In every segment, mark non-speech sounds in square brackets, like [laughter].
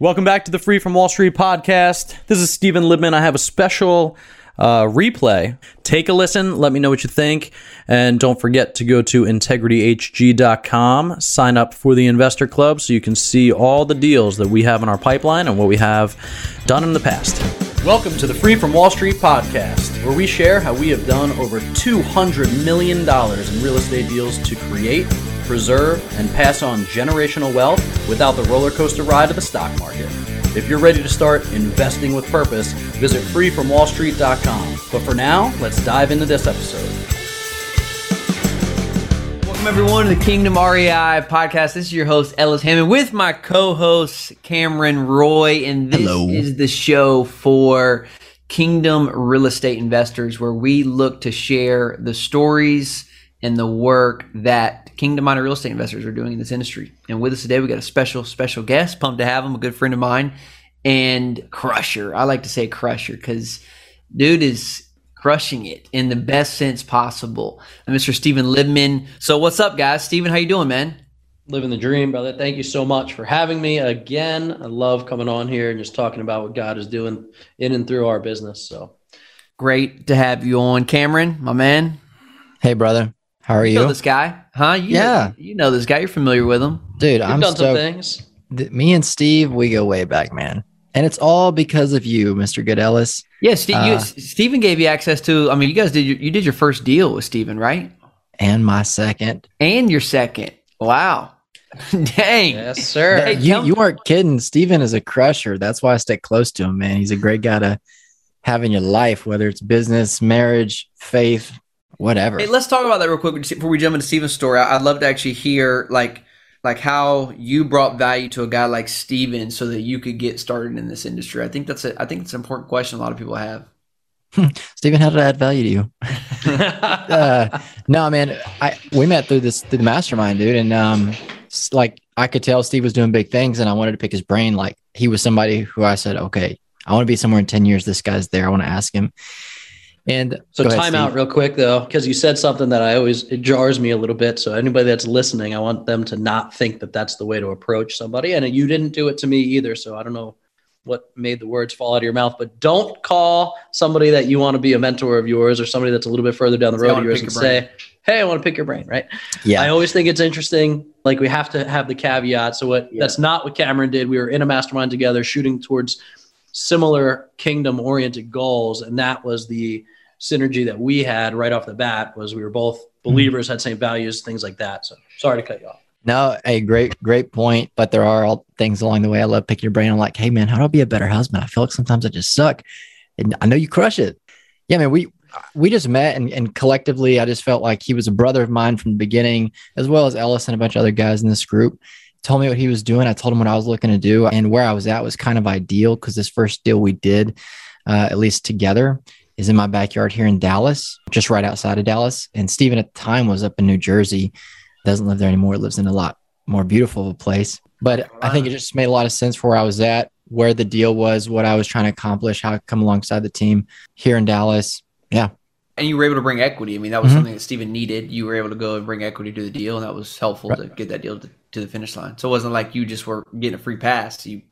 Welcome back to the Free from Wall Street podcast. This is Stephen Libman. I have a special uh, replay. Take a listen. Let me know what you think. And don't forget to go to integrityhg.com, sign up for the Investor Club so you can see all the deals that we have in our pipeline and what we have done in the past. Welcome to the Free from Wall Street podcast, where we share how we have done over $200 million in real estate deals to create preserve, and pass on generational wealth without the roller coaster ride of the stock market. If you're ready to start investing with purpose, visit freefromwallstreet.com. But for now, let's dive into this episode. Welcome everyone to the Kingdom REI podcast. This is your host Ellis Hammond with my co-host Cameron Roy, and this Hello. is the show for Kingdom real estate investors, where we look to share the stories and the work that kingdom minded real estate investors are doing in this industry. And with us today, we got a special, special guest. Pumped to have him, a good friend of mine, and Crusher. I like to say Crusher because dude is crushing it in the best sense possible. And Mr. Stephen Libman. So what's up, guys? Stephen, how you doing, man? living the dream, brother. Thank you so much for having me again. I love coming on here and just talking about what God is doing in and through our business. So Great to have you on, Cameron, my man. Hey, brother. How are You you? know this guy, huh? You Yeah. know, you know this guy. You're familiar with him. Dude, we've I'm done some things. Th- Me and Steve, we go way back, man. And it's all because of you, Mr. Good Ellis. Yeah, Steve, you, Uh, Stephen gave you access to. I mean, you guys did. Your, you did your first deal with Stephen, right? And my second. And your second. Wow. [laughs] Dang. Yes, sir. Hey, You, tell- you weren't kidding. Steven is a crusher. That's why I stick close to him, man. He's a great guy to have in your life, whether it's business, marriage, faith, whatever. Hey, let's talk about that real quick before we jump into Steven's story. I'd love to actually hear like like how you brought value to a guy like Steven so that you could get started in this industry. I think that's a I think it's an important question a lot of people have. [laughs] Steven, how did I add value to you? [laughs] uh, no, man, I we met through this through the mastermind, dude, and um, like I could tell Steve was doing big things, and I wanted to pick his brain. Like he was somebody who I said, okay, I want to be somewhere in ten years. This guy's there. I want to ask him. And So go ahead, time out real quick though, because you said something that I always it jars me a little bit. So anybody that's listening, I want them to not think that that's the way to approach somebody. And you didn't do it to me either. So I don't know what made the words fall out of your mouth, but don't call somebody that you want to be a mentor of yours or somebody that's a little bit further down the Say, "I road wanna of yours and say, "Hey, I want to pick your brain." Right? Yeah, I always think it's interesting. Like we have to have the caveat. So what Yeah. that's not what Cameron did. We were in a mastermind together, shooting towards similar kingdom oriented goals, and that was the synergy that we had right off the bat. Was we were both believers, had same values, things like that. So sorry to cut you off. no, a great, great point. But there are all things along the way. I love picking your brain. I'm like, hey, man, how do I be a better husband? I feel like sometimes I just suck, and I know you crush it. Yeah, man, we we just met and, and collectively, I just felt like he was a brother of mine from the beginning, as well as Ellis and a bunch of other guys in this group. Told me what he was doing. I told him what I was looking to do, and where I was at was kind of ideal because this first deal we did, uh, at least together, is in my backyard here in Dallas, just right outside of Dallas. And Stephen at the time was up in New Jersey. Doesn't live there anymore. Lives in a lot more beautiful of a place. But I think it just made a lot of sense for where I was at, where the deal was, what I was trying to accomplish, how I come alongside the team here in Dallas. Yeah. And you were able to bring equity. I mean, that was Mhm. something that Steven needed. You were able to go and bring equity to the deal, and that was helpful to get that deal to, to the finish line. So it wasn't like you just were getting a free pass. You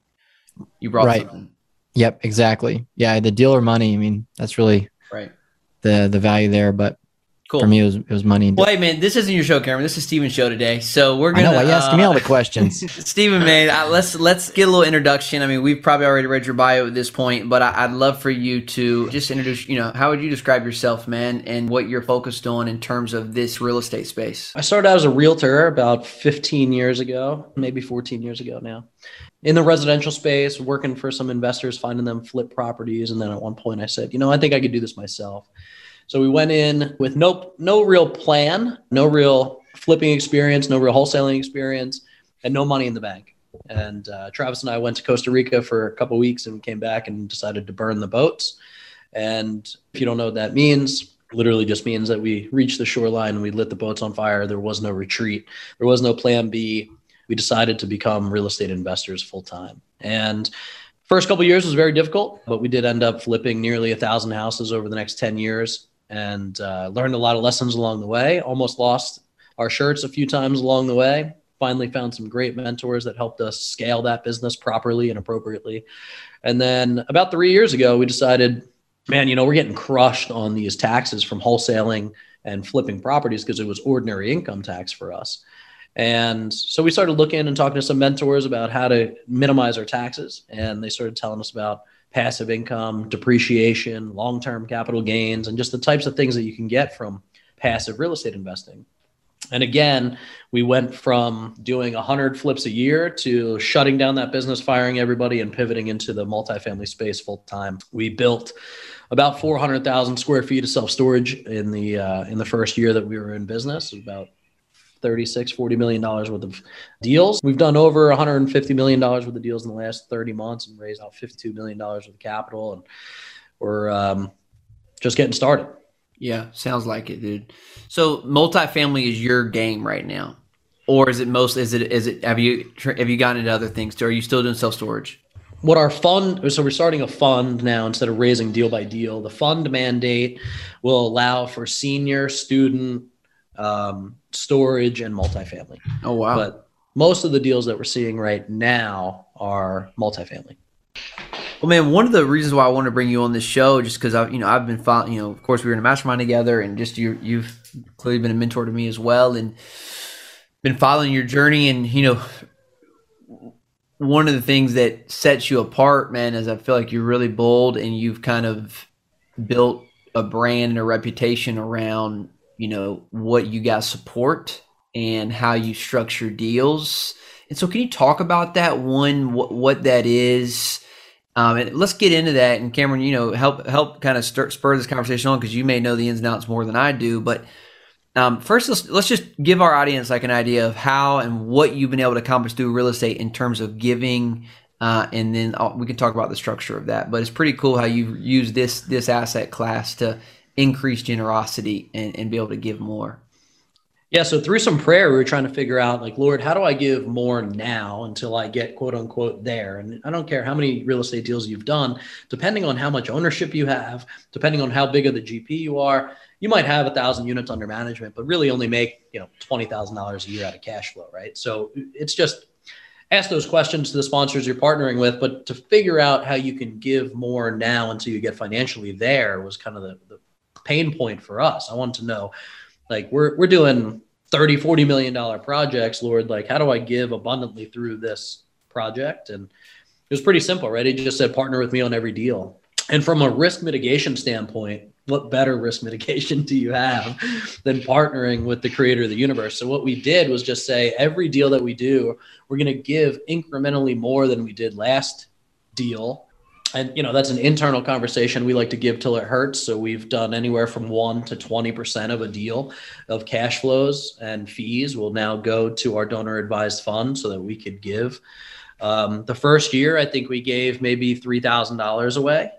you brought Right. something. Yep. Exactly. Yeah. The deal or money. I mean, that's really Right. the the value there. But Cool. for me, it was it was money. Well, hey, man, this isn't your show, Cameron. This is Steven's show today. So we're gonna. I know. Why you asking me uh, all the questions? [laughs] Stephen, man, I, let's let's get a little introduction. I mean, we've probably already read your bio at this point, but I, I'd love for you to just introduce. You know, how would you describe yourself, man, and what you're focused on in terms of this real estate space? I started out as a realtor about 15 years ago, maybe 14 years ago now, in the residential space, working for some investors, finding them flip properties. And then at one point I said, you know, I think I could do this myself. So we went in with no no real plan, no real flipping experience, no real wholesaling experience, and no money in the bank. And uh, Travis and I went to Costa Rica for a couple weeks and came back and decided to burn the boats. And if you don't know what that means, literally just means that we reached the shoreline and we lit the boats on fire. There was no retreat. There was no plan B. We decided to become real estate investors full time. And first couple years was very difficult, but we did end up flipping nearly a thousand houses over the next 10 years and uh, learned a lot of lessons along the way. Almost lost our shirts a few times along the way. finally found some great mentors that helped us scale that business properly and appropriately. And then about three years ago, we decided, man, you know, we're getting crushed on these taxes from wholesaling and flipping properties because it was ordinary income tax for us. And so we started looking and talking to some mentors about how to minimize our taxes. And they started telling us about passive income, depreciation, long term capital gains, and just the types of things that you can get from passive real estate investing. And again, we went from doing 100 flips a year to shutting down that business, firing everybody, and pivoting into the multifamily space full time. We built about 400,000 square feet of self storage in the uh, in the first year that we were in business. About 36 40 million dollars worth of deals. We've done over 150 million dollars worth of deals in the last 30 months and raised out 52 million dollars worth of capital and we're um, just getting started. Yeah sounds like it dude. So multifamily is your game right now or is it most is it is it have you have you gotten into other things too? Are you still doing self-storage? What our fund so we're starting a fund now instead of raising deal by deal. The fund mandate will allow for senior student um, storage and multifamily. Oh wow! But most of the deals that we're seeing right now are multifamily. Well, man, one of the reasons why I want to bring you on this show, just because I, you know, I've been following, you know, of course we were in a mastermind together, and just you, you've clearly been a mentor to me as well, and been following your journey, and you know, one of the things that sets you apart, man, is I feel like you're really bold, and you've kind of built a brand and a reputation around you know what you guys support and how you structure deals. And so, can you talk about that one? What, what that is? Um, and let's get into that. And Cameron, you know, help help kind of stir, spur this conversation on because you may know the ins and outs more than I do. But um, first, let's let's just give our audience like an idea of how and what you've been able to accomplish through real estate in terms of giving, uh, and then I'll, we can talk about the structure of that. But it's pretty cool how you use this this asset class to increase generosity and, and be able to give more? Yeah, so through some prayer, we were trying to figure out, like, Lord, how do I give more now until I get quote unquote there? And I don't care how many real estate deals you've done, depending on how much ownership you have, depending on how big of the GP you are, you might have a thousand units under management, but really only make you know twenty thousand dollars a year out of cash flow, right? So it's just ask those questions to the sponsors you're partnering with, but to figure out how you can give more now until you get financially there was kind of the, the pain point for us. I want to know, like, we're we're doing 30, 40 million dollar projects, Lord. Like, how do I give abundantly through this project? And it was pretty simple, right? He just said, partner with me on every deal. And from a risk mitigation standpoint, what better risk [laughs] mitigation do you have than partnering with the creator of the universe? So what we did was just say every deal that we do, we're going to give incrementally more than we did last deal and you know that's an internal conversation we like to give till it hurts. So we've done anywhere from 1 to 20% of a deal of cash flows and fees will now go to our donor advised fund so that we could give. Um, the first year i think we gave maybe $3000 away.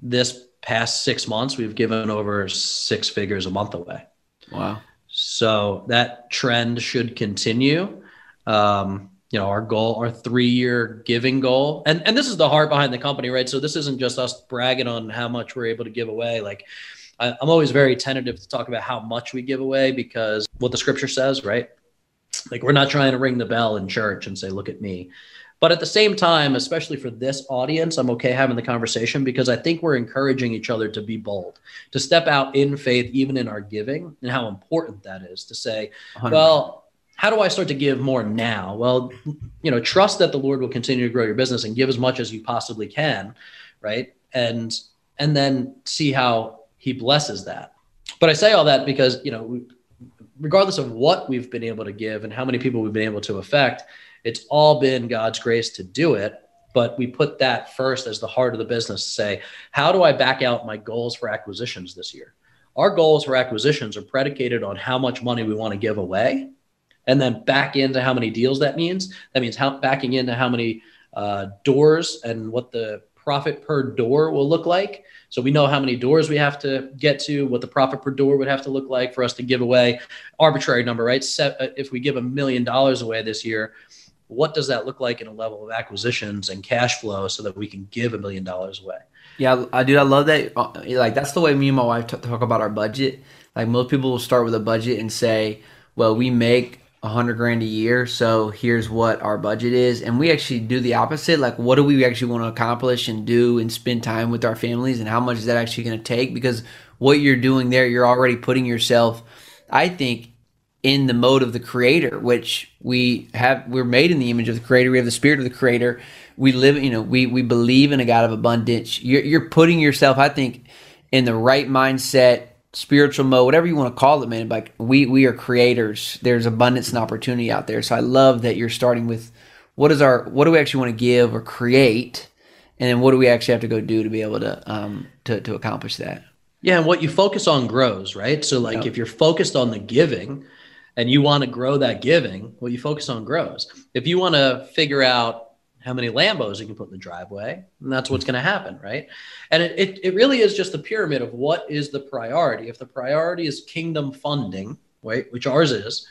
This past six months we've given over six figures a month away. Wow. So that trend should continue. Um, you know our goal our three year giving goal. And and this is the heart behind the company right? So this isn't just us bragging on how much we're able to give away. Like I, i'm always very tentative to talk about how much we give away because what the scripture says right? Like we're not trying to ring the bell in church and say look at me. But at the same time especially for this audience i'm okay having the conversation because i think we're encouraging each other to be bold to step out in faith even in our giving and how important that is to say 100%. well how do I start to give more now? Well, you know, trust that the Lord will continue to grow your business and give as much as you possibly can, right? And and then see how he blesses that. But I say all that because, you know, regardless of what we've been able to give and how many people we've been able to affect, it's all been God's grace to do it. But we put that first as the heart of the business to say, how do I back out my goals for acquisitions this year? Our goals for acquisitions are predicated on how much money we want to give away and then back into how many deals that means. That means how backing into how many uh, doors and what the profit per door will look like. So we know how many doors we have to get to, what the profit per door would have to look like for us to give away arbitrary number, right? Set, uh, if we give a million dollars away this year, what does that look like in a level of acquisitions and cash flow so that we can give a million dollars away? Yeah, I do. I love that. Uh, like that's the way me and my wife talk about our budget. Like most people will start with a budget and say, "Well, we make a hundred grand a year, so here's what our budget is, and we actually do the opposite. Like, what do we actually want to accomplish and do, and spend time with our families, and how much is that actually going to take? Because what you're doing there, you're already putting yourself, I think, in the mode of the creator, which we have. We're made in the image of the creator. We have the spirit of the creator. We live, you know, we we believe in a God of abundance. You're, you're putting yourself, I think, in the right mindset spiritual mode, whatever you want to call it, man. Like we we are creators. There's abundance and opportunity out there. So I love that you're starting with what is our what do we actually want to give or create, and then what do we actually have to go do to be able to um to to accomplish that. Yeah, and what you focus on grows, right? So like Yep. if you're focused on the giving and you want to grow that giving, what you focus on grows. If you want to figure out how many Lambos you can put in the driveway, and that's what's going to happen, right? And it, it, it really is just the pyramid of what is the priority. If the priority is kingdom funding, right, which ours is,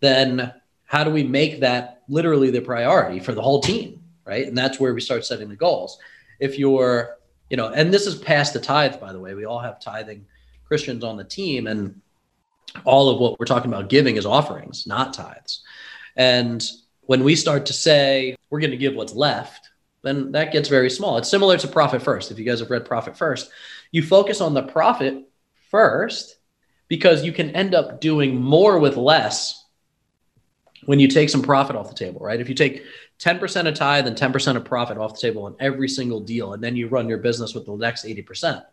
then how do we make that literally the priority for the whole team, right? And that's where we start setting the goals. If you're, you know, and this is past the tithe, by the way, we all have tithing Christians on the team, and all of what we're talking about giving is offerings, not tithes. And when we start to say we're going to give what's left, then that gets very small. It's similar to Profit First. If you guys have read Profit First, you focus on the profit first because you can end up doing more with less when you take some profit off the table, right? If you take 10% of tithe and 10% of profit off the table on every single deal, and then you run your business with the next 80%,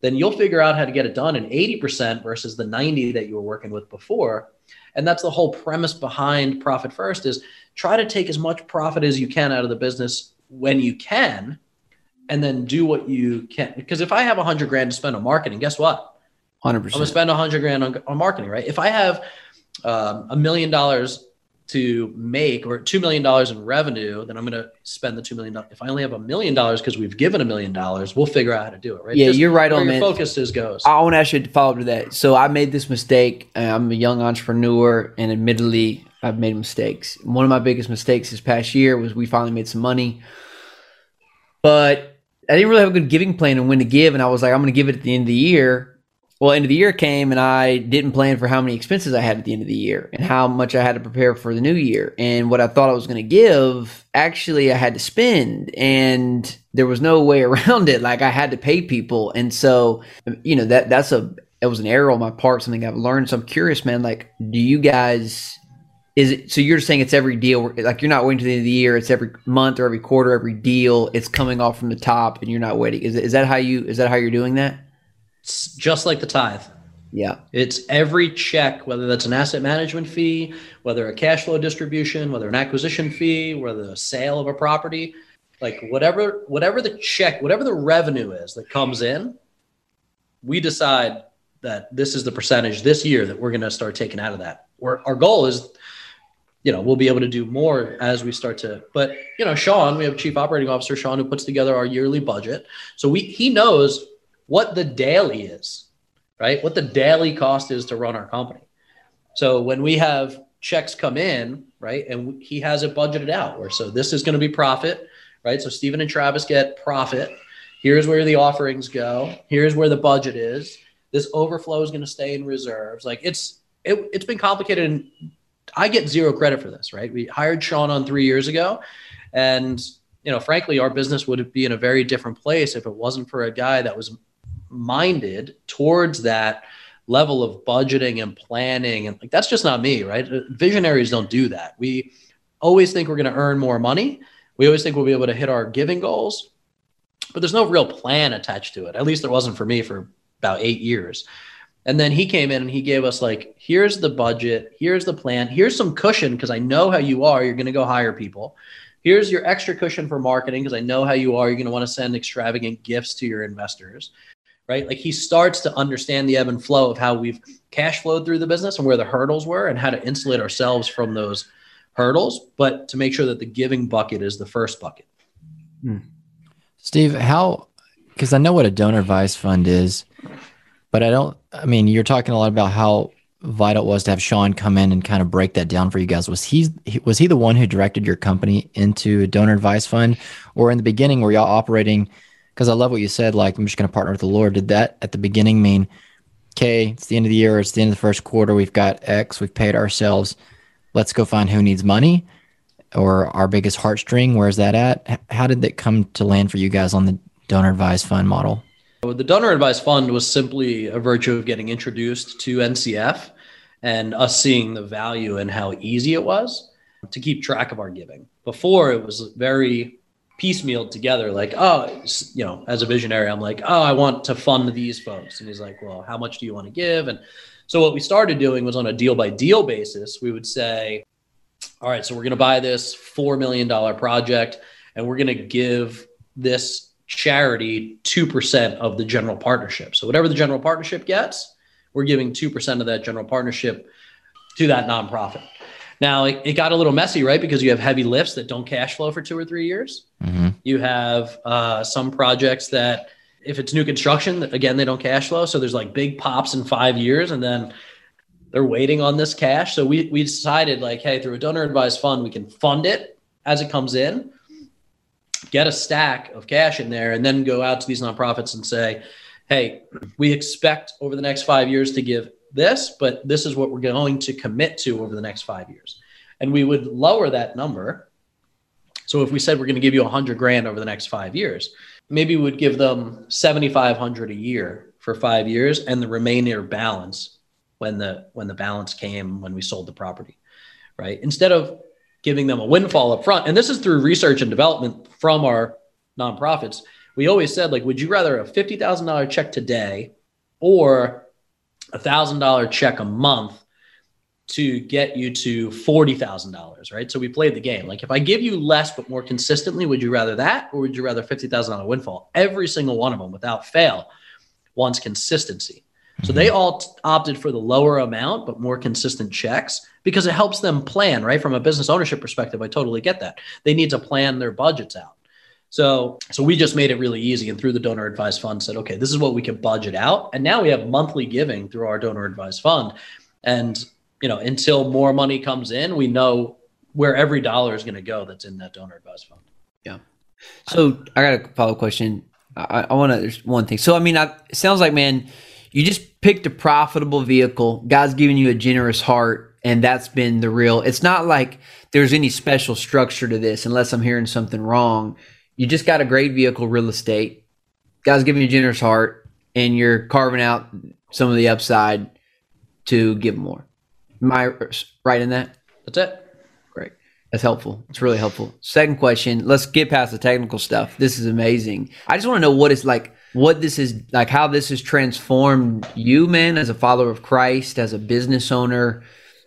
then you'll figure out how to get it done in 80% versus the 90 that you were working with before. And that's the whole premise behind profit first is try to take as much profit as you can out of the business when you can and then do what you can. Because if I have a hundred grand to spend on marketing, guess what? 100%. I'm gonna spend a hundred grand on, on marketing, right? If I have um, a million dollars to make or two million dollars in revenue, then I'm gonna spend the two million dollars. If I only have a million dollars because we've given a million dollars, we'll figure out how to do it, right? Yeah, Just you're right on, your man. focus is goes. I want to ask you to follow up to that. So I made this mistake. Uh, I'm a young entrepreneur, and admittedly, I've made mistakes. One of my biggest mistakes this past year was we finally made some money, but I didn't really have a good giving plan and when to give. And I was like, I'm going to give it at the end of the year. Well, end of the year came, and I didn't plan for how many expenses I had at the end of the year and how much I had to prepare for the new year. And what I thought I was going to give, actually, I had to spend, and there was no way [laughs] around it. Like I had to pay people, and so you know that that's a it was an error on my part, something I've learned. So I'm curious, man. Like, do you guys? Is it so? You're saying it's every deal, like you're not waiting to the end of the year. It's every month or every quarter, every deal. It's coming off from the top, and you're not waiting. Is, is that how you? Is that how you're doing that? It's just like the tithe. Yeah. It's every check, whether that's an asset management fee, whether a cash flow distribution, whether an acquisition fee, whether a sale of a property, like whatever, whatever the check, whatever the revenue is that comes in, we decide that this is the percentage this year that we're going to start taking out of that. Or our goal is, you know, we'll be able to do more as we start to. But you know, Sean, we have Chief Operating Officer Sean who puts together our yearly budget, so we he knows what the daily is right? What the daily cost is to run our company. So when we have checks come in, right, and he has it budgeted out, where so this is going to be profit, right? So Stephen and Travis get profit. Here's where the offerings go. Here's where the budget is. This overflow is going to stay in reserves. Like it's it, it's been complicated, and I get zero credit for this, right? We hired Sean on three years ago, and you know, frankly, our business would be in a very different place if it wasn't for a guy that was minded towards that level of budgeting and planning. And like that's just not me right? Uh, visionaries don't do that. We always think we're going to earn more money. We always think we'll be able to hit our giving goals. But there's no real plan attached to it. At least there wasn't for me for about eight years. And then he came in and he gave us like here's the budget here's the plan here's some cushion because i know how you are you're going to go hire people. Here's your extra cushion for marketing because i know how you are you're going to want to send extravagant gifts to your investors right? Like he starts to understand the ebb and flow of how we've cash flowed through the business and where the hurdles were and how to insulate ourselves from those hurdles, but to make sure that the giving bucket is the first bucket. Hmm. Steve, how? Because I know what a donor advised fund is, but I don't. I mean, you're talking a lot about how vital it was to have Sean come in and kind of break that down for you guys. Was he was he the one who directed your company into a donor advised fund, or in the beginning were y'all operating? Because I love what you said. Like I'm just going to partner with the Lord. Did that at the beginning mean, okay, it's the end of the year, it's the end of the first quarter, we've got X, we've paid ourselves. let's go find who needs money or our biggest heartstring? Where's that at? How did that come to land for you guys on the donor advised fund model? The donor advised fund was simply a virtue of getting introduced to NCF and us seeing the value and how easy it was to keep track of our giving. Before it was very piecemeal together, like, oh, you know, as a visionary, I'm like, oh, I want to fund these folks. And he's like, well, how much do you want to give? And so what we started doing was on a deal by deal basis, we would say, all right, so we're going to buy this $4 million project and we're going to give this charity 2% of the general partnership. So whatever the general partnership gets, we're giving 2% of that general partnership to that nonprofit. Now it, it, got a little messy, right? Because you have heavy lifts that don't cash flow for two or three years. Mm-hmm. You have uh, some projects that, if it's new construction, again, they don't cash flow. So there's like big pops in five years, and then they're waiting on this cash. So we we decided like, hey, through a donor advised fund, we can fund it as it comes in, get a stack of cash in there, and then go out to these nonprofits and say, hey, we expect over the next five years to give this, but this is what we're going to commit to over the next five years. And we would lower that number. So if we said we're going to give you a hundred grand over the next five years, maybe we would give them 7,500 a year for five years and the remainder balance when the, when the balance came, when we sold the property, right? Instead of giving them a windfall up front. And this is through research and development from our nonprofits we always said like, would you rather a fifty thousand dollar check today or a thousand dollar check a month to get you to forty thousand dollars, right? So we played the game. Like, if I give you less but more consistently, would you rather that or would you rather fifty thousand dollar windfall? Every single one of them, without fail, wants consistency. So they mm-hmm. all t- opted for the lower amount but more consistent checks because it helps them plan, right? From a business ownership perspective, I totally get that. They need to plan their budgets out. So, so we just made it really easy and through the donor advised fund said, okay, this is what we can budget out. And now we have monthly giving through our donor advised fund. And, you know, until more money comes in, we know where every dollar is going to go that's in that donor advised fund. Yeah. So I got a follow up question. I, I want to, there's one thing. So, I mean, I, it sounds like, man, you just picked a profitable vehicle. God's giving you a generous heart. And that's been the real, it's not like there's any special structure to this unless I'm hearing something wrong you just got a great vehicle real estate. God's giving you a generous heart, and you're carving out some of the upside to give more. Am I right in that? That's it. Great. That's helpful. It's really helpful. Second question. Let's get past the technical stuff. This is amazing. I just want to know what it's like, what this is like, how this has transformed you, man, as a follower of Christ, as a business owner.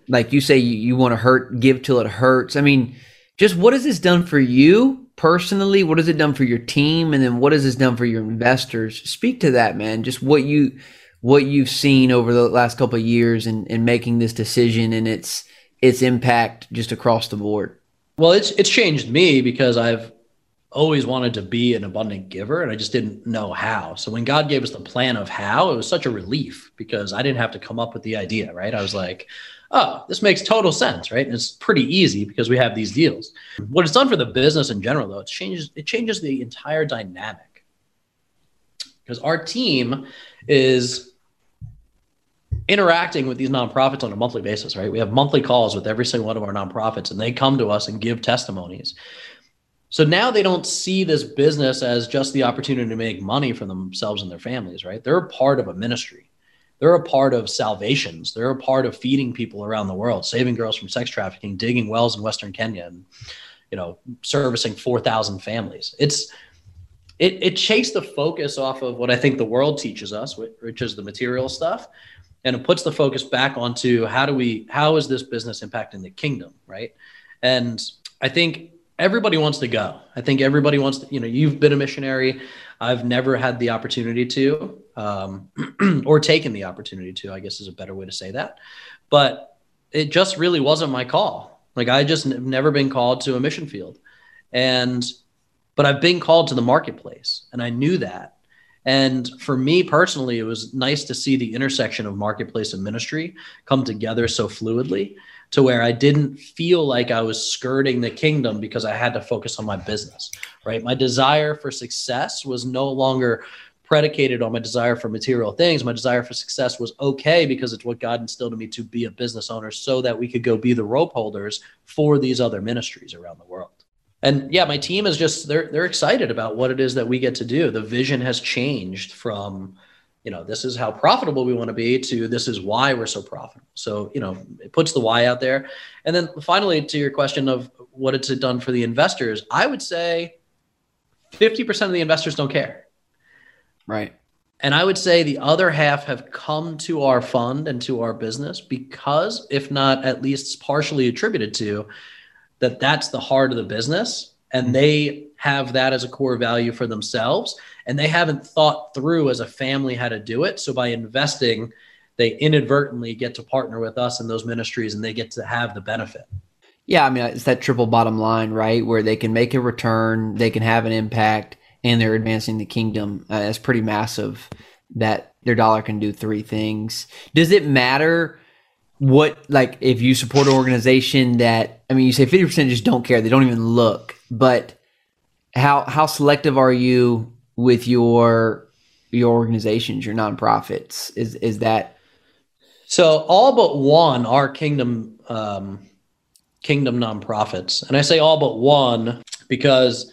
Like you say, you, you want to hurt, give till it hurts. I mean, just what has this done for you personally? What has it done for your team? And then what has this done for your investors? Speak to that, man. Just what you what you've seen over the last couple of years and in, in making this decision and its its impact just across the board. Well, it's it's changed me because I've always wanted to be an abundant giver and I just didn't know how. So when God gave us the plan of how, it was such a relief because I didn't have to come up with the idea, right? I was like, oh, this makes total sense, right? And it's pretty easy because we have these deals. Mm-hmm. What it's done for the business in general, though, it changes it changes the entire dynamic because our team is interacting with these nonprofits on a monthly basis, right? We have monthly calls with every single one of our nonprofits, and they come to us and give testimonies. So now they don't see this business as just the opportunity to make money for themselves and their families, right? They're a part of a ministry. They're a part of salvations. They're a part of feeding people around the world, saving girls from sex trafficking, digging wells in Western Kenya, and you know, servicing four thousand families. It's it it takes the focus off of what I think the world teaches us, which is the material stuff, and it puts the focus back onto how do we how is this business impacting the kingdom, right? And I think everybody wants to go. I think everybody wants to, you know, you've been a missionary. I've never had the opportunity to, um, [clears throat] or taken the opportunity to, I guess is a better way to say that. But it just really wasn't my call. Like I just n- never been called to a mission field. And, but I've been called to the marketplace and I knew that. And for me personally, it was nice to see the intersection of marketplace and ministry come together so fluidly to where I didn't feel like I was skirting the kingdom because I had to focus on my business, right? My desire for success was no longer predicated on my desire for material things. My desire for success was okay because it's what God instilled in me to be a business owner so that we could go be the rope holders for these other ministries around the world. And yeah, my team is just they're they're excited about what it is that we get to do. The vision has changed from you know, this is how profitable we want to be to this is why we're so profitable. So, you know, it puts the why out there. And then finally, to your question of what it's done for the investors, I would say 50% of the investors don't care. Right. And I would say the other half have come to our fund and to our business because, if not at least partially attributed to, that that's the heart of the business. And mm-hmm. they have that as a core value for themselves. And they haven't thought through as a family how to do it. So by investing, they inadvertently get to partner with us in those ministries and they get to have the benefit. Yeah, I mean, it's that triple bottom line, right? Where they can make a return, they can have an impact, and they're advancing the kingdom. Uh, it's pretty massive that their dollar can do three things. Does it matter what, like, if you support an organization that, I mean, you say 50% just don't care, they don't even look, but how how selective are you with your your organizations, your nonprofits? Is is that so? All but one are kingdom um, kingdom nonprofits, and I say all but one because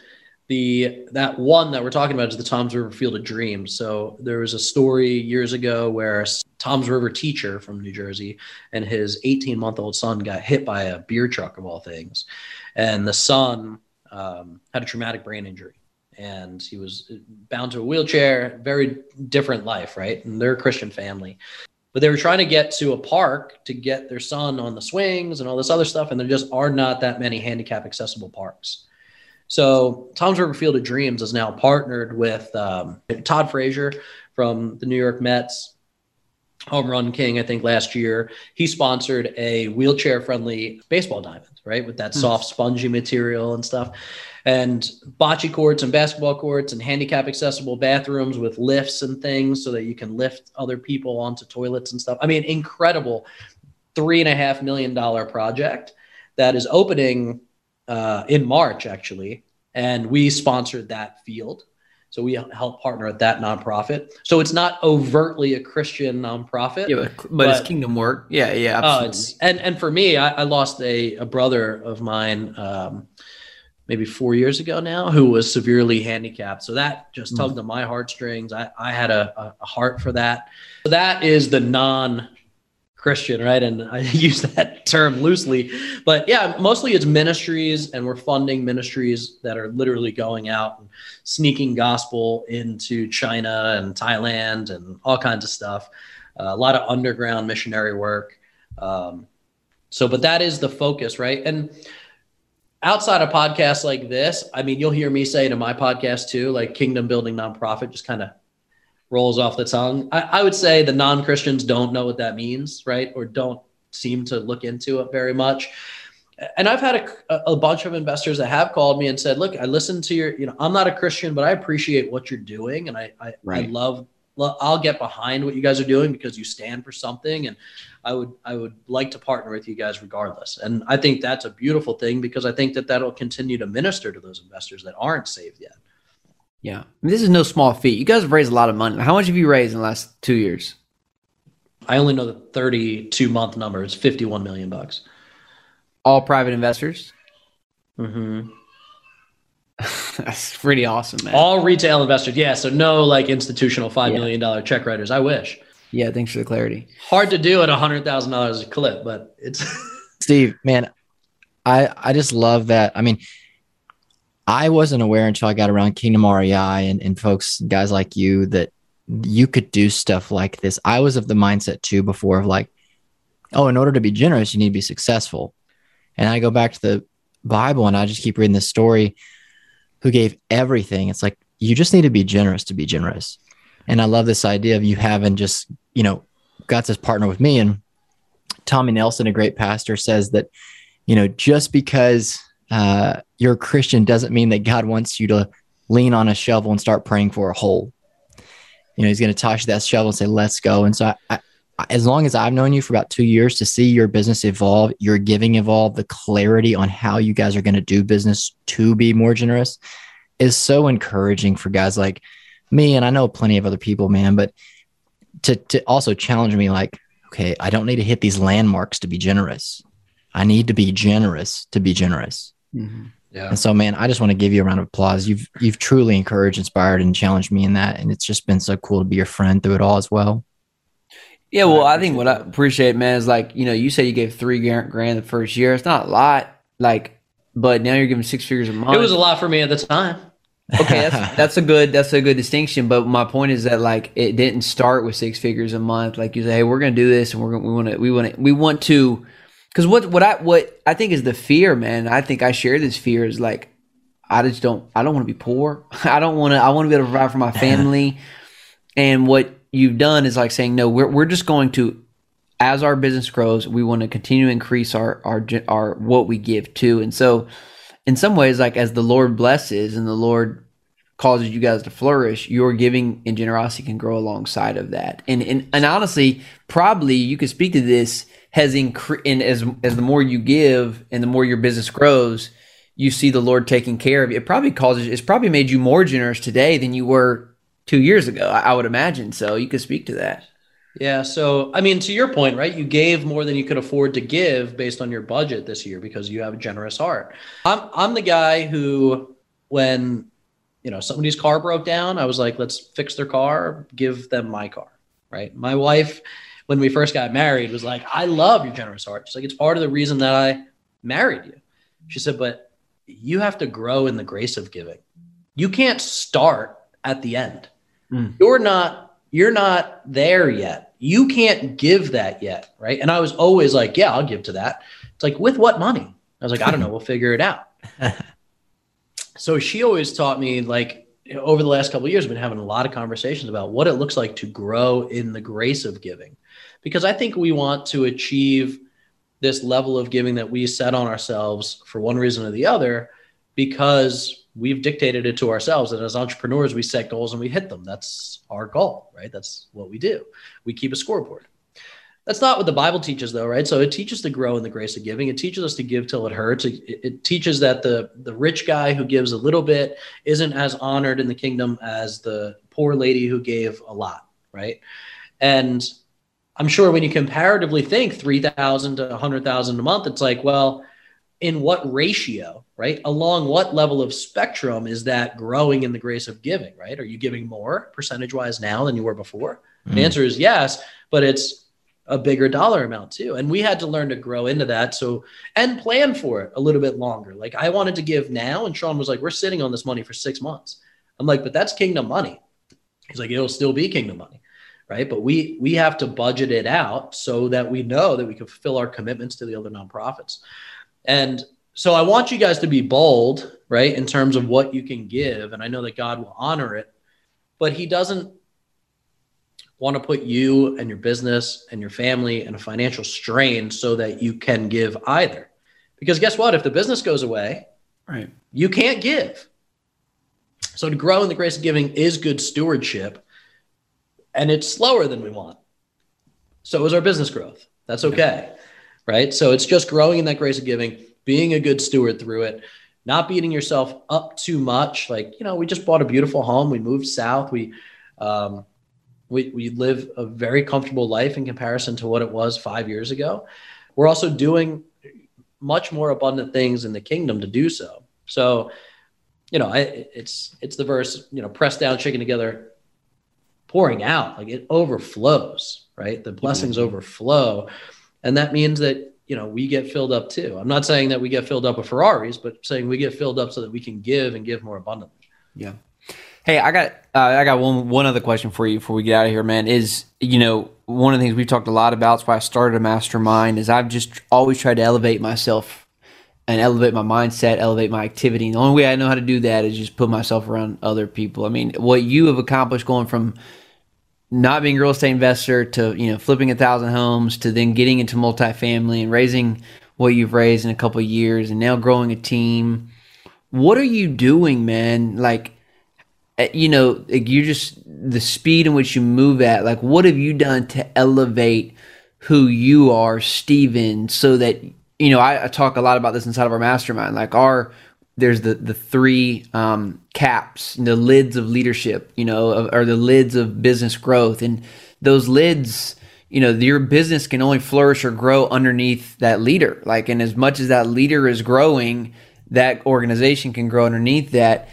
the that one that we're talking about is the Toms River Field of Dreams. So there was a story years ago where a Toms River teacher from New Jersey and his 18 month old son got hit by a beer truck of all things, and the son um, had a traumatic brain injury and he was bound to a wheelchair, very different life, right? And they're a Christian family. But they were trying to get to a park to get their son on the swings and all this other stuff. And there just are not that many handicap accessible parks. So Toms River Field of Dreams is now partnered with um, Todd Frazier from the New York Mets, home run king, I think last year. He sponsored a wheelchair friendly baseball diamond, right? With that hmm. soft, spongy material and stuff. And bocce courts and basketball courts and handicap accessible bathrooms with lifts and things so that you can lift other people onto toilets and stuff. I mean, incredible three and a half million dollar project that is opening uh, in March, actually. And we sponsored that field. So we help partner with that nonprofit. So it's not overtly a Christian nonprofit. Yeah, but, but, but it's kingdom work. Yeah, yeah, absolutely. Uh, it's, and and for me, I, I lost a, a brother of mine um, maybe four years ago now who was severely handicapped. So that just tugged mm. on my heartstrings. I, I had a, a heart for that. So that is the non Christian, right? And I [laughs] use that term loosely, but yeah, mostly it's ministries, and we're funding ministries that are literally going out and sneaking gospel into China and Thailand and all kinds of stuff. Uh, a lot of underground missionary work. Um, so, but that is the focus, right? And outside of podcasts like this, I mean, you'll hear me say to my podcast too, like kingdom building nonprofit, just kind of rolls off the tongue. I, I would say the non Christians don't know what that means, right? Or don't seem to look into it very much. And I've had a, a bunch of investors that have called me and said, look, I listened to your, you know, I'm not a Christian, but I appreciate what you're doing. And I, I, right. I love, I'll get behind what you guys are doing because you stand for something. And I would, I would like to partner with you guys regardless. And I think that's a beautiful thing because I think that that'll continue to minister to those investors that aren't saved yet. Yeah. I mean, this is no small feat. You guys have raised a lot of money. How much have you raised in the last two years? I only know the 32 month number. It's 51 million bucks. All private investors? Mm-hmm. [laughs] That's pretty awesome, man. All retail investors. Yeah. So no like institutional five yeah. million dollar check writers. I wish. Yeah. Thanks for the clarity. Hard to do at a hundred thousand dollars a clip, but it's [laughs] Steve, man, I I just love that. I mean, I wasn't aware until I got around Kingdom REI and, and folks, guys like you, that you could do stuff like this. I was of the mindset too before of like, oh, in order to be generous, you need to be successful. And I go back to the Bible and I just keep reading this story who gave everything. It's like, you just need to be generous to be generous. And I love this idea of you having just, you know, got this partner with me. And Tommy Nelson, a great pastor, says that, you know, just because uh, you're a Christian doesn't mean that God wants you to lean on a shovel and start praying for a hole. You know, He's going to toss you that shovel and say, "Let's go." And so, I, I, as long as I've known you for about two years, to see your business evolve, your giving evolve, the clarity on how you guys are going to do business to be more generous is so encouraging for guys like me and I know plenty of other people, man, but to to also challenge me like, okay, I don't need to hit these landmarks to be generous. I need to be generous to be generous. Mm-hmm. Yeah. And so, man, I just want to give you a round of applause. You've you've truly encouraged, inspired, and challenged me in that, and it's just been so cool to be your friend through it all as well. Yeah, well, I think what I appreciate, man, is like you know, you say you gave three grand grand the first year. It's not a lot, like, but now you're giving six figures a month. It was a lot for me at the time. okay, that's [laughs] that's a good that's a good distinction. But my point is that like it didn't start with six figures a month. Like you say, hey, we're gonna do this, and we're gonna we want to we want to we want to, because what what I what I think is the fear, man. I think I share this fear is like I just don't I don't want to be poor. [laughs] I don't want to I want to be able to provide for my [laughs] family. and what you've done is like saying no, we're we're just going to as our business grows, we want to continue to increase our our our what we give to, and so in some ways, like as the Lord blesses and the Lord causes you guys to flourish, your giving and generosity can grow alongside of that. And and, and honestly, probably you could speak to this has increased and as as the more you give and the more your business grows, you see the Lord taking care of you. It probably causes it's probably made you more generous today than you were two years ago. I, I would imagine. So you could speak to that. Yeah. So, I mean, to your point, right? You gave more than you could afford to give based on your budget this year because you have a generous heart. I'm, I'm the guy who, when, you know, somebody's car broke down, I was like, let's fix their car, give them my car, right? My wife, when we first got married, was like, I love your generous heart. She's like, it's part of the reason that I married you. She said, but you have to grow in the grace of giving. You can't start at the end. Mm. You're not you're not there yet. You can't give that yet, right? And I was always like, yeah, I'll give to that. It's like, with what money? I was like, I don't know, we'll figure it out. [laughs] so she always taught me like over the last couple of years, I've been having a lot of conversations about what it looks like to grow in the grace of giving. Because I think we want to achieve this level of giving that we set on ourselves for one reason or the other, because we've dictated it to ourselves. And as entrepreneurs, we set goals and we hit them. That's our goal, right? That's what we do. We keep a scoreboard. That's not what the Bible teaches, though, right? So it teaches to grow in the grace of giving. It teaches us to give till it hurts. It, it teaches that the the rich guy who gives a little bit isn't as honored in the kingdom as the poor lady who gave a lot, right? And I'm sure when you comparatively think three thousand to a hundred thousand a month, it's like, well, in what ratio, right? Along what level of spectrum is that growing in the grace of giving, right? Are you giving more percentage wise now than you were before? Mm. The answer is yes, but it's a bigger dollar amount too. And we had to learn to grow into that. So, and plan for it a little bit longer. Like I wanted to give now, and Sean was like, we're sitting on this money for six months. I'm like, but that's kingdom money. He's like, it'll still be kingdom money. Right. But we we have to budget it out so that we know that we can fulfill our commitments to the other nonprofits. And so I want you guys to be bold, right, in terms of what you can give. And I know that God will honor it, but He doesn't want to put you and your business and your family in a financial strain so that you can give either. Because guess what? If the business goes away, Right. you can't give. So to grow in the grace of giving is good stewardship, and it's slower than we want. So is our business growth. That's okay. Right. So it's just growing in that grace of giving, being a good steward through it, not beating yourself up too much. Like, you know, we just bought a beautiful home. We moved south. We, um, we, we live a very comfortable life in comparison to what it was five years ago. We're also doing much more abundant things in the kingdom to do so. So, you know, I, it's it's the verse, you know, pressed down, shaken together, pouring out, like it overflows, right? The blessings overflow, and that means that you know we get filled up too. I'm not saying that we get filled up with Ferraris, but saying we get filled up so that we can give and give more abundantly. Yeah. Hey, I got uh, I got one one other question for you before we get out of here, man. Is you know one of the things we've talked a lot about. That's why I started a mastermind. Is I've just always tried to elevate myself and elevate my mindset, elevate my activity. And the only way I know how to do that is just put myself around other people. I mean, what you have accomplished going from not being a real estate investor to you know flipping a thousand homes to then getting into multifamily and raising what you've raised in a couple years and now growing a team. What are you doing, man? Like uh, you know, like you just the speed in which you move at. Like, what have you done to elevate who you are, Steven, so that you know? I, I talk a lot about this inside of our mastermind. Like, our there's the the three um, caps, the lids of leadership, you know, or the lids of business growth, and those lids, you know, your business can only flourish or grow underneath that leader. Like, and as much as that leader is growing, that organization can grow underneath that.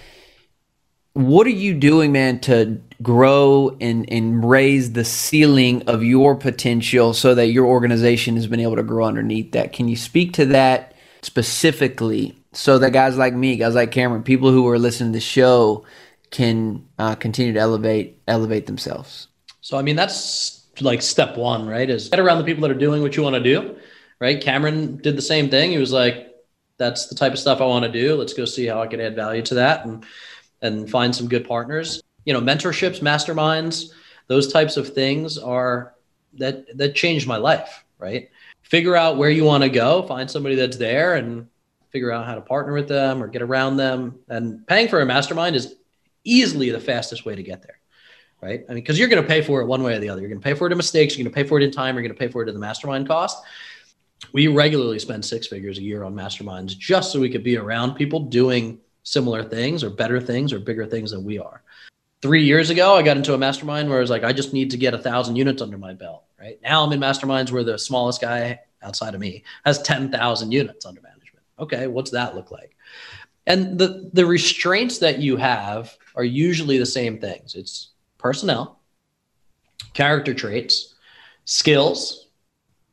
What are you doing, man, to grow and, and raise the ceiling of your potential so that your organization has been able to grow underneath that? Can you speak to that specifically so that guys like me, guys like Cameron, people who are listening to the show can uh, continue to elevate elevate themselves. So I mean that's like step one, right? Is get around the people that are doing what you want to do, right? Cameron did the same thing. He was like, "That's the type of stuff I want to do. Let's go see how I can add value to that and and find some good partners." You know, mentorships, masterminds, those types of things are that that changed my life, right? Figure out where you want to go, find somebody that's there, and figure out how to partner with them or get around them. And paying for a mastermind is easily the fastest way to get there. Right. I mean, because you're going to pay for it one way or the other. You're going to pay for it in mistakes. You're going to pay for it in time. You're going to pay for it in the mastermind cost. We regularly spend six figures a year on masterminds just so we could be around people doing similar things or better things or bigger things than we are. Three years ago, I got into a mastermind where I was like, I just need to get a thousand units under my belt. Right now, I'm in masterminds where the smallest guy outside of me has 10,000 units under management Okay, what's that look like? And the the restraints that you have are usually the same things. It's personnel, character traits, skills,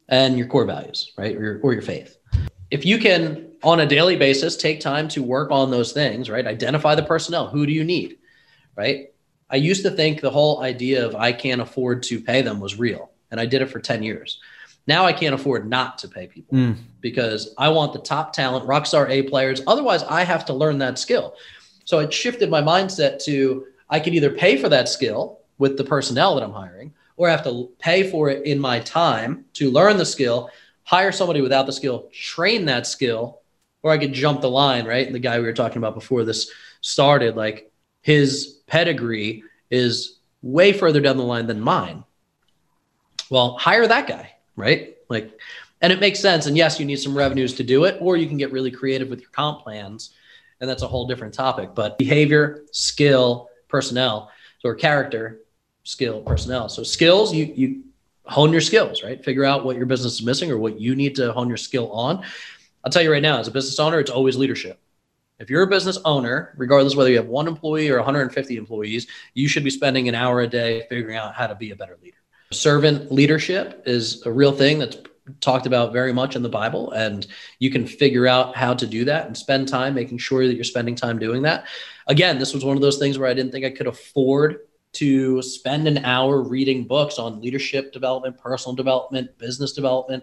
and your core values, right? Or your, or your faith. If you can on a daily basis take time to work on those things, right? Identify the personnel. Who do you need? Right? I used to think the whole idea of I can't afford to pay them was real, and I did it for 10 years. Now I can't afford not to pay people mm. because I want the top talent, rockstar A players. Otherwise, I have to learn that skill. So it shifted my mindset to I can either pay for that skill with the personnel that I'm hiring, or I have to pay for it in my time to learn the skill, hire somebody without the skill, train that skill, or I could jump the line, right? The guy we were talking about before this started, like his pedigree is way further down the line than mine. Well, hire that guy right? Like, and it makes sense. And yes, you need some revenues to do it, or you can get really creative with your comp plans. And that's a whole different topic. But behavior, skill, personnel, or character, skill, personnel. So skills, you you hone your skills, right? Figure out what your business is missing or what you need to hone your skill on. I'll tell you right now, as a business owner, it's always leadership. If you're a business owner, regardless whether you have one employee or 150 employees, you should be spending an hour a day figuring out how to be a better leader. Servant leadership is a real thing that's talked about very much in the Bible, and you can figure out how to do that and spend time making sure that you're spending time doing that. Again, this was one of those things where I didn't think I could afford to spend an hour reading books on leadership development, personal development, business development.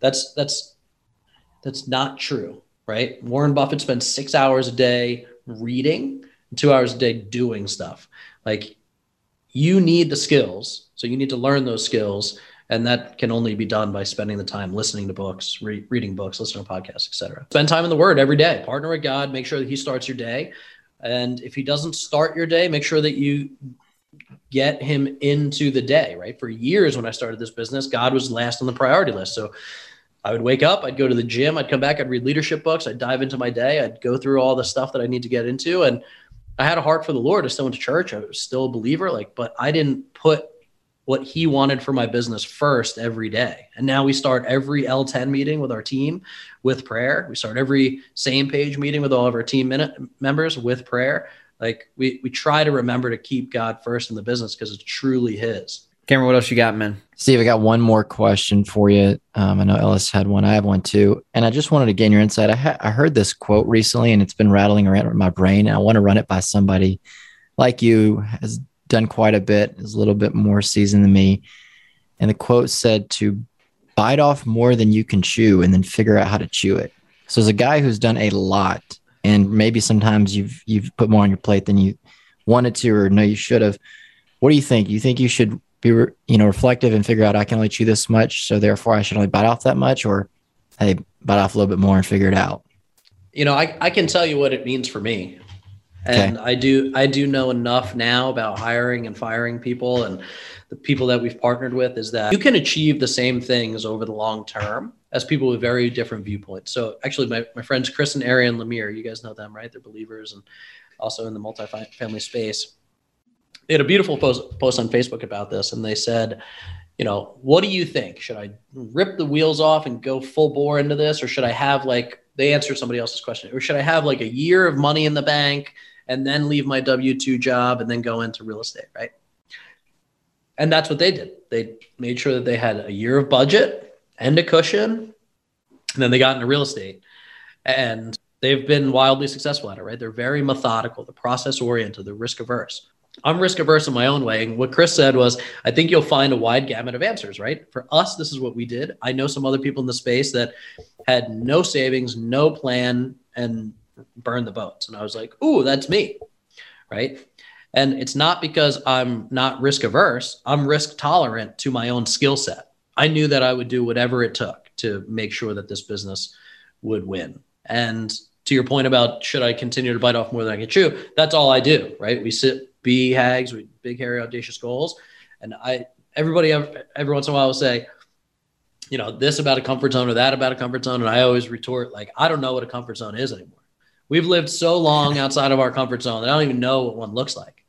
That's that's that's not true, right? Warren Buffett spends six hours a day reading, two hours a day doing stuff. Like you need the skills so you need to learn those skills, and that can only be done by spending the time listening to books, re- reading books, listening to podcasts, etc. Spend time in the Word every day. Partner with God. Make sure that He starts your day, and if He doesn't start your day, make sure that you get Him into the day. Right. For years, when I started this business, God was last on the priority list. So I would wake up, I'd go to the gym, I'd come back, I'd read leadership books, I'd dive into my day, I'd go through all the stuff that I need to get into. And I had a heart for the Lord. I still went to church. I was still a believer, like, but I didn't put what he wanted for my business first every day. And now we start every L10 meeting with our team with prayer. We start every same page meeting with all of our team minute members with prayer. Like we we try to remember to keep God first in the business because it's truly his. Cameron, what else you got, man? Steve, I got one more question for you. Um, I know Ellis had one. I have one too. And I just wanted to gain your insight. I, ha- I heard this quote recently and it's been rattling around in my brain. And I want to run it by somebody like you, has done quite a bit, is a little bit more seasoned than me. And the quote said to bite off more than you can chew and then figure out how to chew it. So as a guy who's done a lot, and maybe sometimes you've you've put more on your plate than you wanted to or no you should have. What do you think? You think you should be you know reflective and figure out I can only chew this much, so therefore I should only bite off that much, or hey, bite off a little bit more and figure it out. You know, I, I can tell you what it means for me. And I do I do know enough now about hiring and firing people and the people that we've partnered with is that you can achieve the same things over the long term as people with very different viewpoints. So actually my, my friends Chris and Arian Lemire, you guys know them, right? They're believers and also in the multifamily space. They had a beautiful post, post on Facebook about this and they said, you know, what do you think? Should I rip the wheels off and go full bore into this or should I have like they answered somebody else's question or should I have like a year of money in the bank and then leave my W 2 job and then go into real estate, right? And that's what they did. They made sure that they had a year of budget and a cushion, and then they got into real estate. And they've been wildly successful at it, right? They're very methodical, they're process oriented, they're risk averse. I'm risk averse in my own way. And what Chris said was, I think you'll find a wide gamut of answers, right? For us, this is what we did. I know some other people in the space that had no savings, no plan, and burned the boats. And I was like, ooh, that's me. Right. And it's not because I'm not risk averse, I'm risk tolerant to my own skill set. I knew that I would do whatever it took to make sure that this business would win. And to your point about should I continue to bite off more than I can chew, that's all I do, right? We sit BHAGs, with big, hairy, audacious goals. And I, everybody, every, every once in a while will say, you know, this about a comfort zone or that about a comfort zone. And I always retort, like, I don't know what a comfort zone is anymore. We've lived so long outside of our comfort zone that I don't even know what one looks like.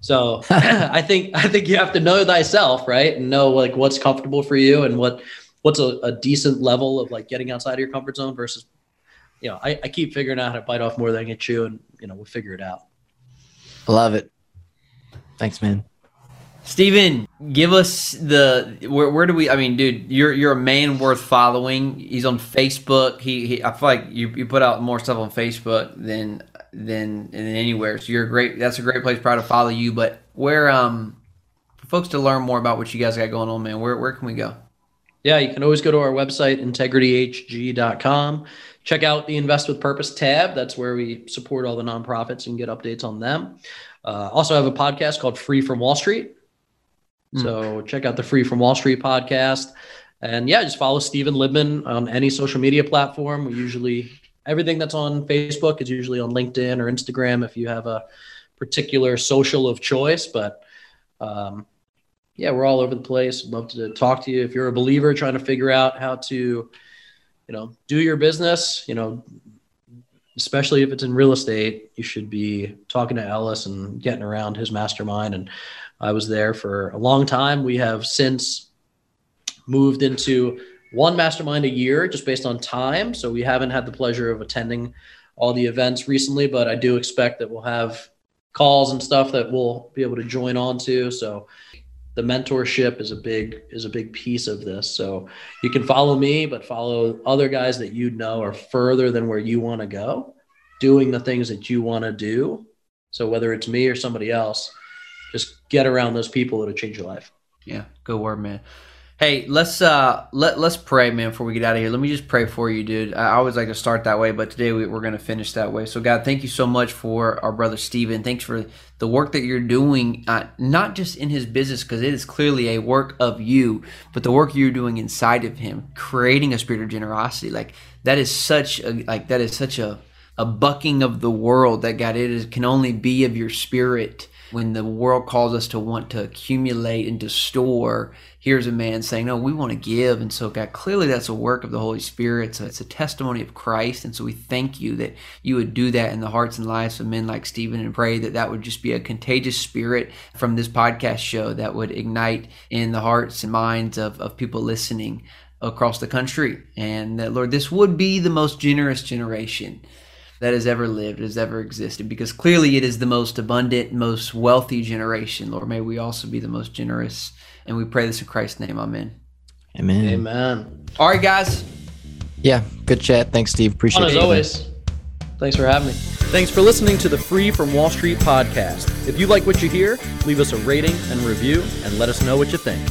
So [laughs] I think I think you have to know thyself, right? And know like what's comfortable for you and what what's a, a decent level of like getting outside of your comfort zone versus, you know, I, I keep figuring out how to bite off more than I can chew, and you know we'll figure it out. Love it. Thanks, man. Steven, give us the where, where do we? I mean, dude, you're you're a man worth following. He's on Facebook. He, he I feel like you, you put out more stuff on Facebook than than than anywhere. So you're a great. That's a great place. Proud to follow you. But where um for folks to learn more about what you guys got going on, man, where where can we go? Yeah, you can always go to our website, integrityhg.com. Check out the Invest with Purpose tab. That's where we support all the nonprofits and get updates on them. Uh, also, have a podcast called Free from Wall Street. Mm. So check out the Free from Wall Street podcast. And yeah, just follow Steven Libman on any social media platform. We usually, everything that's on Facebook is usually on LinkedIn or Instagram if you have a particular social of choice. But um, yeah, we're all over the place. love to talk to you. If you're a believer trying to figure out how to, you know, do your business, you know, especially if it's in real estate, you should be talking to Ellis and getting around his mastermind. And I was there for a long time. We have since moved into one mastermind a year just based on time. So we haven't had the pleasure of attending all the events recently, but I do expect that we'll have calls and stuff that we'll be able to join on to. So the mentorship is a big is a big piece of this. So you can follow me, but follow other guys that you know are further than where you want to go, doing the things that you want to do. So whether it's me or somebody else, just get around those people that'll change your life. Yeah, good word, man. Hey, let's uh let let's pray, man, before we get out of here. Let me just pray for you, dude. I always like to start that way, but today we, are going to finish that way. So, God, thank you so much for our brother Stephen. Thanks for the work that you're doing, uh, not just in his business, because it is clearly a work of you, but the work you're doing inside of him, creating a spirit of generosity. Like that is such a like that is such a a bucking of the world that God it is can only be of your spirit when the world calls us to want to accumulate and to store, here's a man saying, No, we want to give. And so, God, clearly that's a work of the Holy Spirit. So it's a testimony of Christ. And so we thank you that you would do that in the hearts and lives of men like Stephen and pray that that would just be a contagious spirit from this podcast show that would ignite in the hearts and minds of, of people listening across the country. And that, Lord, this would be the most generous generation that has ever lived, has ever existed, because clearly it is the most abundant, most wealthy generation. Lord, may we also be the most generous. And we pray this in Christ's name. Amen. Amen. Amen. All right, guys. Yeah, good chat. Thanks, Steve. Appreciate it. As always. Thanks for having me. Thanks for listening to the Free from Wall Street podcast. If you like what you hear, leave us a rating and review and let us know what you think.